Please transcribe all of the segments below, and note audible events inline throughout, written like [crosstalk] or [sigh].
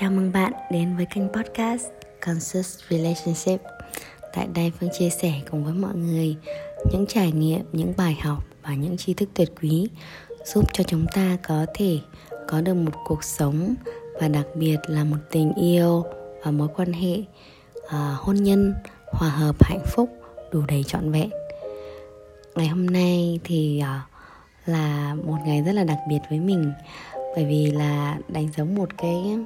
Chào mừng bạn đến với kênh podcast Conscious Relationship. Tại đây Phương chia sẻ cùng với mọi người những trải nghiệm, những bài học và những tri thức tuyệt quý giúp cho chúng ta có thể có được một cuộc sống và đặc biệt là một tình yêu và mối quan hệ uh, hôn nhân hòa hợp hạnh phúc đủ đầy trọn vẹn. Ngày hôm nay thì uh, là một ngày rất là đặc biệt với mình bởi vì là đánh dấu một cái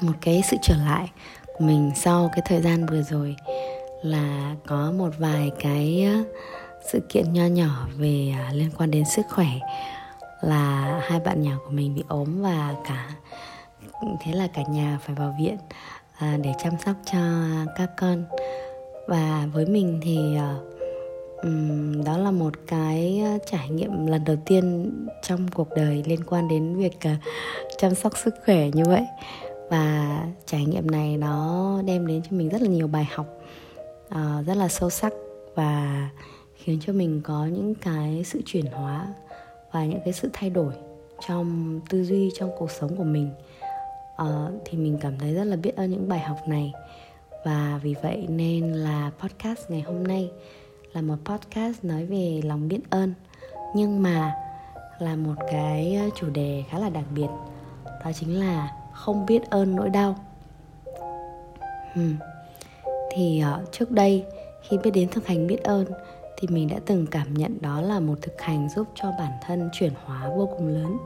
một cái sự trở lại của mình sau cái thời gian vừa rồi là có một vài cái ờ, sự kiện nho nhỏ về à, liên quan đến sức khỏe, là hai bạn nhỏ của mình bị ốm và cả, thế là cả nhà phải vào viện à, để chăm sóc cho các con. Và với mình thì ờ, đó là một cái ờ, trải nghiệm lần đầu tiên trong cuộc đời liên quan đến việc chăm sóc sức khỏe như vậy và trải nghiệm này nó đem đến cho mình rất là nhiều bài học uh, rất là sâu sắc và khiến cho mình có những cái sự chuyển hóa và những cái sự thay đổi trong tư duy trong cuộc sống của mình. Uh, thì mình cảm thấy rất là biết ơn những bài học này. Và vì vậy nên là podcast ngày hôm nay là một podcast nói về lòng biết ơn nhưng mà là một cái ờ, chủ đề khá là đặc biệt đó chính là không biết ơn nỗi đau hmm. thì uh, trước đây khi biết đến thực hành biết ơn thì mình đã từng cảm nhận đó là một thực hành giúp cho bản thân chuyển hóa vô cùng lớn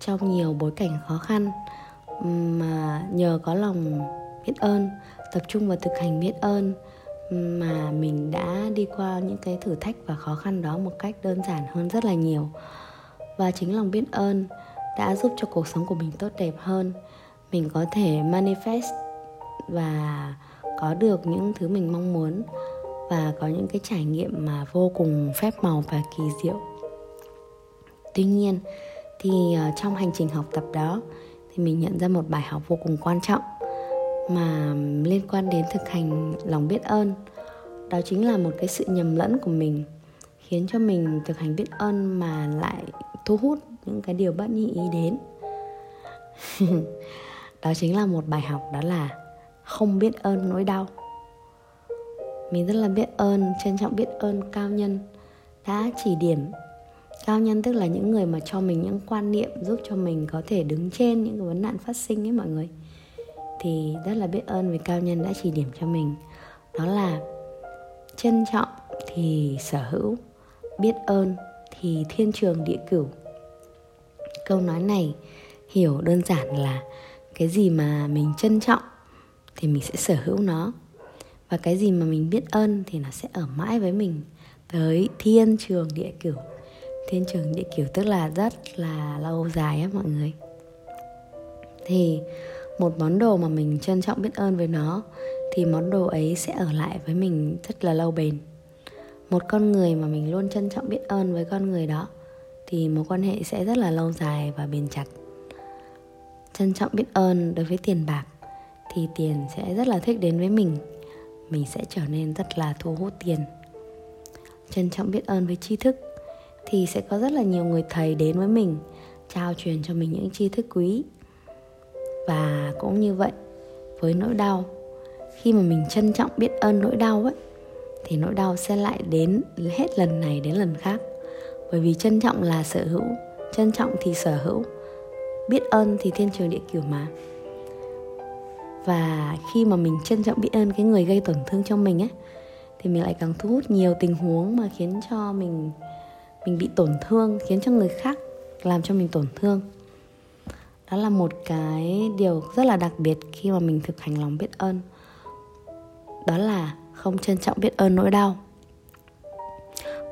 trong nhiều bối cảnh khó khăn mà nhờ có lòng biết ơn tập trung vào thực hành biết ơn mà mình đã đi qua những cái thử thách và khó khăn đó một cách đơn giản hơn rất là nhiều và chính lòng biết ơn đã giúp cho cuộc sống của mình tốt đẹp hơn. Mình có thể manifest và có được những thứ mình mong muốn và có những cái trải nghiệm mà vô cùng phép màu và kỳ diệu. Tuy nhiên, thì ờ, trong hành trình học tập đó, thì mình nhận ra một bài học vô cùng quan trọng mà liên quan đến thực hành lòng biết ơn. Đó chính là một cái sự nhầm lẫn của mình, khiến cho mình thực hành biết ơn mà lại thu hút những cái điều bất nhị ý đến. [laughs] Đó chính là một bài học, đó là không biết ơn nỗi đau. Mình rất là biết ơn, trân trọng biết ơn cao nhân đã chỉ điểm. Cao nhân tức là những người mà cho mình những quan niệm, giúp cho mình có thể đứng trên những cái vấn nạn phát sinh ấy mọi người. Thì rất là biết ơn vì cao nhân đã chỉ điểm cho mình. Đó là trân trọng thì sở hữu, biết ơn thì thiên trường địa cửu câu nói này, hiểu đơn giản là cái gì mà mình trân trọng thì mình sẽ sở hữu nó. Và cái gì mà mình biết ơn thì nó sẽ ở mãi với mình tới thiên trường địa cửu thiên trường địa cửu tức là rất là lâu dài á mọi người. Thì một món đồ mà mình trân trọng biết ơn với nó thì món đồ ấy sẽ ở lại với mình rất là lâu bền. Một con người mà mình luôn trân trọng biết ơn với con người đó thì mối quan hệ sẽ rất là lâu dài và bền chặt. Trân trọng biết ơn đối với tiền bạc thì tiền sẽ rất là thích đến với mình. Mình sẽ trở nên rất là thu hút tiền. Trân trọng biết ơn với tri thức thì sẽ có rất là nhiều người thầy đến với mình, trao truyền cho mình những tri thức quý. Và cũng như vậy, với nỗi đau, khi mà mình trân trọng biết ơn nỗi đau ấy, thì nỗi đau sẽ lại đến hết lần này đến lần khác bởi vì trân trọng là sở hữu, trân trọng thì sở hữu. Biết ơn thì thiên trường địa cửu mà. Và khi mà mình trân trọng biết ơn cái người gây tổn thương cho mình ấy thì mình lại càng thu hút nhiều tình huống mà khiến cho mình mình bị tổn thương, khiến cho người khác làm cho mình tổn thương. Đó là một cái điều rất là đặc biệt khi mà mình thực hành lòng biết ơn. Đó là không trân trọng biết ơn nỗi đau.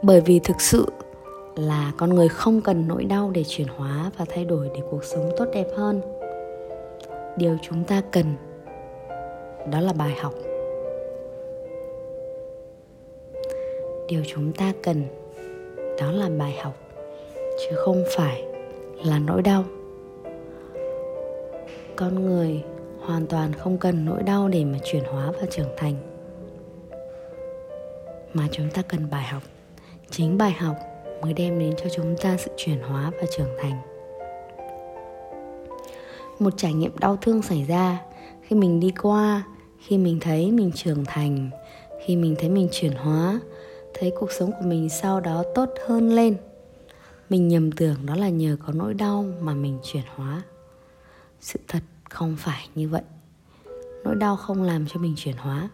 Bởi vì thực sự là con người không cần nỗi đau để chuyển hóa và thay đổi để cuộc sống tốt đẹp hơn. Điều chúng ta cần, đó là bài học. Điều chúng ta cần, đó là bài học, chứ không phải là nỗi đau. Con người hoàn toàn không cần nỗi đau để mà chuyển hóa và trưởng thành. Mà chúng ta cần bài học, chính bài học mới đem đến cho chúng ta sự chuyển hóa và trưởng thành. Một trải nghiệm đau thương xảy ra khi mình đi qua, khi mình thấy mình trưởng thành, khi mình thấy mình chuyển hóa, thấy cuộc sống của mình sau đó tốt hơn lên. Mình nhầm tưởng đó là nhờ có nỗi đau mà mình chuyển hóa. Sự thật không phải như vậy. Nỗi đau không làm cho mình chuyển hóa.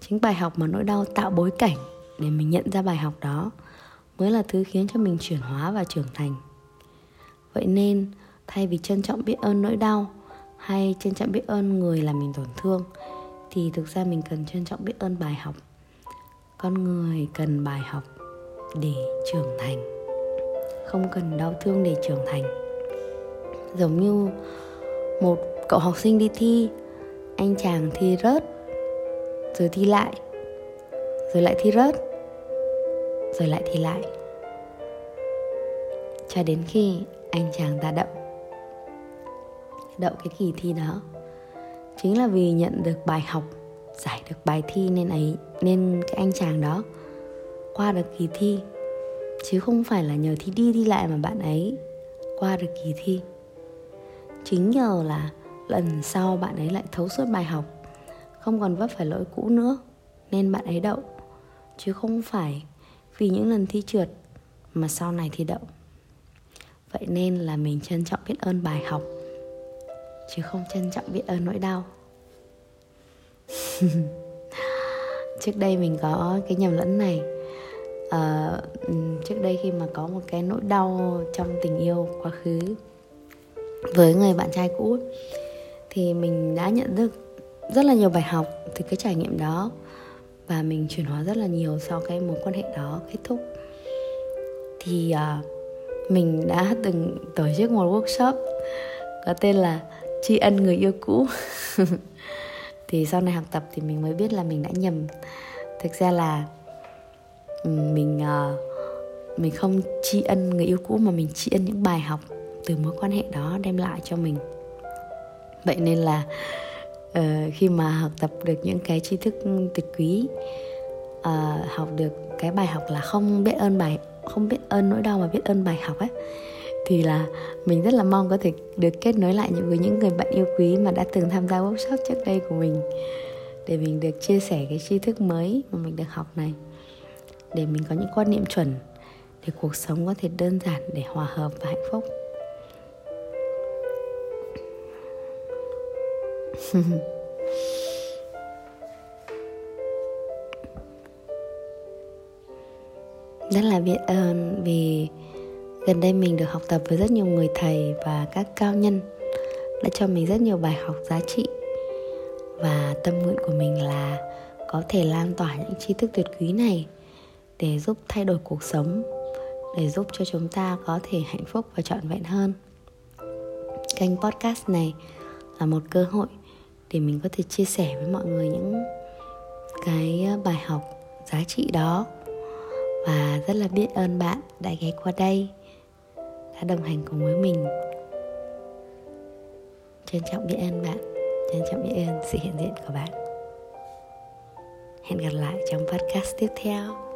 Chính bài học mà nỗi đau tạo bối cảnh để mình nhận ra bài học đó mới là thứ khiến cho mình chuyển hóa và trưởng thành. Vậy nên, thay vì trân trọng biết ơn nỗi đau hay trân trọng biết ơn người làm mình tổn thương, thì thực ra mình cần trân trọng biết ơn bài học. Con người cần bài học để trưởng thành, không cần đau thương để trưởng thành. Giống như một cậu học sinh đi thi, anh chàng thi rớt, rồi thi lại, rồi lại thi rớt rồi lại thi lại. Cho đến khi anh chàng ta đậu. Đậu cái kỳ thi đó. Chính là vì nhận được bài học, giải được bài thi nên ấy, nên cái anh chàng đó qua được kỳ thi. Chứ không phải là nhờ thi đi thi lại mà bạn ấy qua được kỳ thi. Chính nhờ là lần sau bạn ấy lại thấu suốt bài học, không còn vấp phải lỗi cũ nữa, nên bạn ấy đậu. Chứ không phải vì những lần thi trượt mà sau này thì đậu. Vậy nên là mình trân trọng biết ơn bài học chứ không trân trọng biết ơn nỗi đau. [laughs] Trước đây mình có cái nhầm lẫn này. À, trước đây khi mà có một cái nỗi đau trong tình yêu quá khứ với người bạn trai cũ thì mình đã nhận được rất là nhiều bài học từ cái trải nghiệm đó và mình chuyển hóa rất là nhiều sau cái mối quan hệ đó kết thúc. Thì uh, mình đã từng tổ chức một workshop có tên là tri ân người yêu cũ. [laughs] Thì sau này học tập thì mình mới biết là mình đã nhầm. Thực ra là ừ, mình uh, mình không tri ân người yêu cũ mà mình tri ân những bài học từ mối quan hệ đó đem lại cho mình. Vậy nên là uh, khi mà học tập được những cái tri thức tuyệt quý uh, học được cái bài học là không biết ơn bài không biết ơn nỗi đau mà biết ơn bài học ấy thì là mình rất là mong có thể được kết nối lại những với những người bạn yêu quý mà đã từng tham gia workshop trước đây của mình để mình được chia sẻ cái tri thức mới mà mình được học này để mình có những quan niệm chuẩn để cuộc sống có thể đơn giản để hòa hợp và hạnh phúc. [laughs] rất là biết ơn vì gần đây mình được học tập với rất nhiều người thầy và các cao nhân đã cho mình rất nhiều bài học giá trị. Và tâm nguyện của mình là có thể lan tỏa những tri thức tuyệt quý này để giúp thay đổi cuộc sống, để giúp cho chúng ta có thể hạnh phúc và trọn vẹn hơn. Kênh podcast này là một cơ hội để mình có thể chia sẻ với mọi người những cái ờ, bài học giá trị đó. Và rất là biết ơn bạn đã ghé qua đây, đã đồng hành cùng với mình. Trân trọng biết ơn bạn, trân trọng biết ơn sự hiện diện của bạn. Hẹn gặp lại trong podcast tiếp theo.